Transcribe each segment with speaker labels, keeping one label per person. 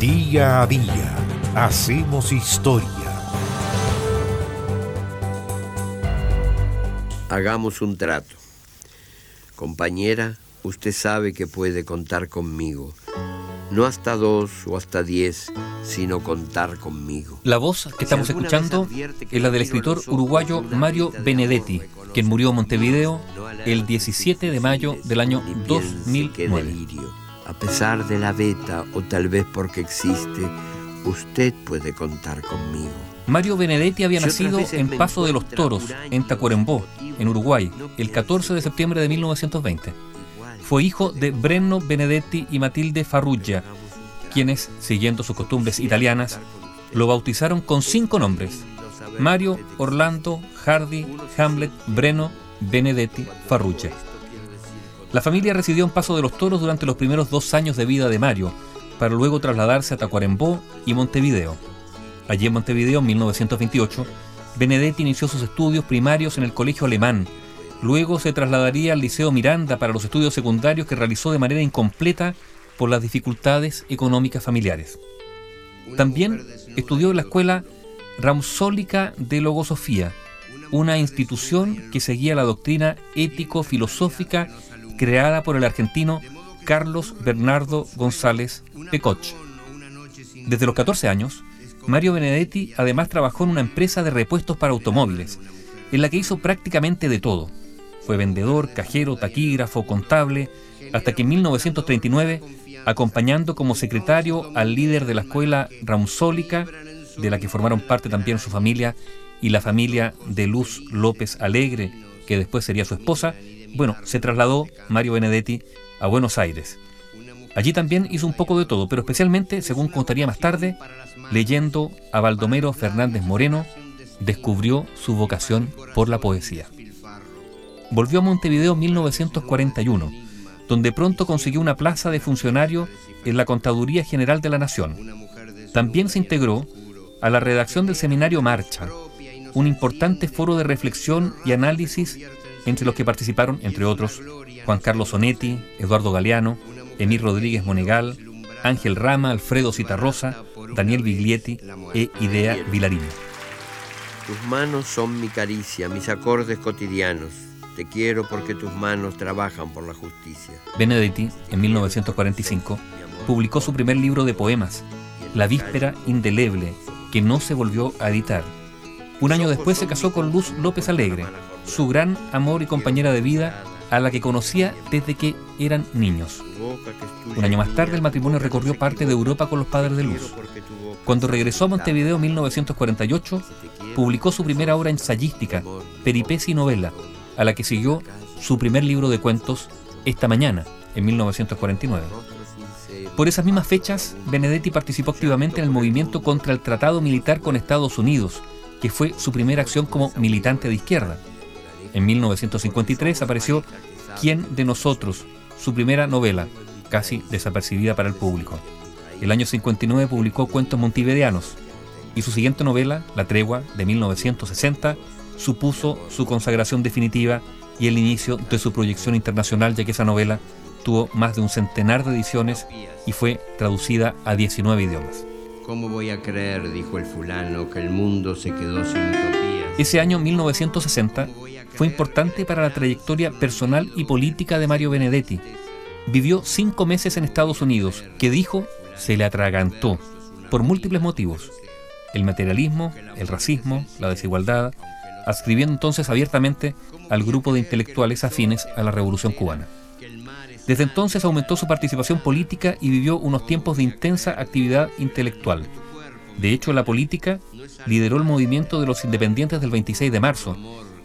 Speaker 1: Día a día hacemos historia.
Speaker 2: Hagamos un trato. Compañera, usted sabe que puede contar conmigo. No hasta dos o hasta diez, sino contar conmigo.
Speaker 3: La voz que estamos escuchando es la del escritor uruguayo Mario Benedetti, quien murió en Montevideo el 17 de mayo del año 2009.
Speaker 2: A pesar de la beta, o tal vez porque existe, usted puede contar conmigo.
Speaker 3: Mario Benedetti había nacido en Paso de los Toros, en Tacuarembó, en Uruguay, el 14 de septiembre de 1920. Fue hijo de Brenno Benedetti y Matilde Farrugia, quienes, siguiendo sus costumbres italianas, lo bautizaron con cinco nombres: Mario, Orlando, Hardy, Hamlet, Breno, Benedetti, Farrugia. La familia residió en Paso de los Toros durante los primeros dos años de vida de Mario, para luego trasladarse a Tacuarembó y Montevideo. Allí en Montevideo, en 1928, Benedetti inició sus estudios primarios en el Colegio Alemán. Luego se trasladaría al Liceo Miranda para los estudios secundarios que realizó de manera incompleta por las dificultades económicas familiares. También estudió en la escuela Ramsólica de Logosofía, una institución que seguía la doctrina ético-filosófica creada por el argentino Carlos Bernardo González Pecoch. Desde los 14 años, Mario Benedetti además trabajó en una empresa de repuestos para automóviles, en la que hizo prácticamente de todo. Fue vendedor, cajero, taquígrafo, contable, hasta que en 1939, acompañando como secretario al líder de la escuela Ramsólica, de la que formaron parte también su familia y la familia de Luz López Alegre, que después sería su esposa, bueno, se trasladó Mario Benedetti a Buenos Aires. Allí también hizo un poco de todo, pero especialmente, según contaría más tarde, leyendo a Baldomero Fernández Moreno, descubrió su vocación por la poesía. Volvió a Montevideo en 1941, donde pronto consiguió una plaza de funcionario en la Contaduría General de la Nación. También se integró a la redacción del seminario Marcha, un importante foro de reflexión y análisis entre los que participaron, entre otros, Juan Carlos Sonetti, Eduardo Galeano, Emil Rodríguez Monegal, Ángel Rama, Alfredo Citarrosa, Daniel Biglietti e Idea Vilarini.
Speaker 2: Tus manos son mi caricia, mis acordes cotidianos. Te quiero porque tus manos trabajan por la justicia.
Speaker 3: Benedetti, en 1945, publicó su primer libro de poemas, La Víspera Indeleble, que no se volvió a editar. Un año después se casó con Luz López Alegre, su gran amor y compañera de vida a la que conocía desde que eran niños. Un año más tarde el matrimonio recorrió parte de Europa con los padres de Luz. Cuando regresó a Montevideo en 1948, publicó su primera obra ensayística, Peripecia y Novela, a la que siguió su primer libro de cuentos, Esta Mañana, en 1949. Por esas mismas fechas, Benedetti participó activamente en el movimiento contra el tratado militar con Estados Unidos, que fue su primera acción como militante de izquierda. En 1953 apareció ¿Quién de nosotros?, su primera novela, casi desapercibida para el público. El año 59 publicó Cuentos Montevideanos y su siguiente novela, La Tregua, de 1960, supuso su consagración definitiva y el inicio de su proyección internacional, ya que esa novela tuvo más de un centenar de ediciones y fue traducida a 19 idiomas.
Speaker 2: ¿Cómo voy a creer, dijo el fulano, que el mundo se quedó sin utopías?
Speaker 3: Ese año 1960 fue importante para la trayectoria personal y política de Mario Benedetti. Vivió cinco meses en Estados Unidos, que dijo se le atragantó por múltiples motivos. El materialismo, el racismo, la desigualdad, adscribiendo entonces abiertamente al grupo de intelectuales afines a la Revolución cubana. Desde entonces aumentó su participación política y vivió unos tiempos de intensa actividad intelectual. De hecho, la política lideró el movimiento de los independientes del 26 de marzo,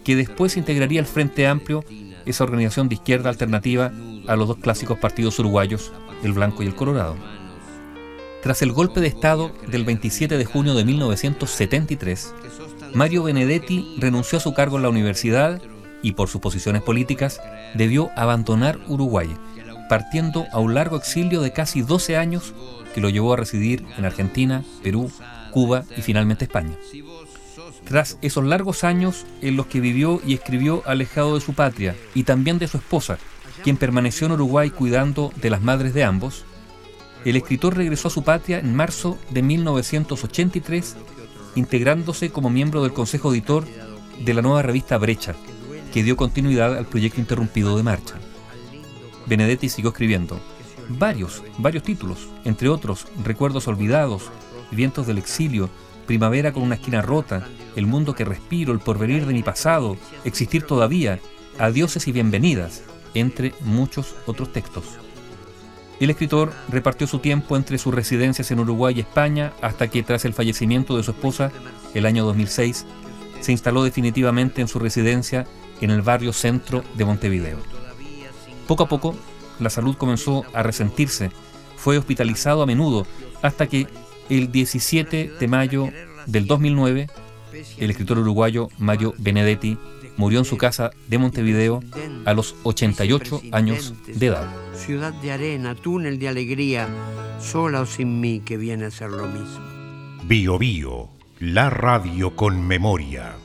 Speaker 3: que después integraría el Frente Amplio, esa organización de izquierda alternativa a los dos clásicos partidos uruguayos, el Blanco y el Colorado. Tras el golpe de Estado del 27 de junio de 1973, Mario Benedetti renunció a su cargo en la universidad y por sus posiciones políticas debió abandonar Uruguay, partiendo a un largo exilio de casi 12 años que lo llevó a residir en Argentina, Perú, Cuba y finalmente España. Tras esos largos años en los que vivió y escribió alejado de su patria y también de su esposa, quien permaneció en Uruguay cuidando de las madres de ambos, el escritor regresó a su patria en marzo de 1983, integrándose como miembro del consejo editor de la nueva revista Brecha, que dio continuidad al proyecto interrumpido de Marcha. Benedetti siguió escribiendo varios, varios títulos, entre otros Recuerdos Olvidados, Vientos del Exilio, Primavera con una esquina rota, El mundo que respiro, El porvenir de mi pasado, Existir todavía, Adioses y bienvenidas, entre muchos otros textos. El escritor repartió su tiempo entre sus residencias en Uruguay y España hasta que tras el fallecimiento de su esposa, el año 2006, se instaló definitivamente en su residencia en el barrio centro de Montevideo. Poco a poco, la salud comenzó a resentirse, fue hospitalizado a menudo hasta que el 17 de mayo del 2009, el escritor uruguayo Mario Benedetti murió en su casa de Montevideo a los 88 años de edad.
Speaker 2: Ciudad de arena, túnel de alegría, sola o sin mí, que viene a ser lo mismo.
Speaker 1: Bio Bio, la radio con memoria.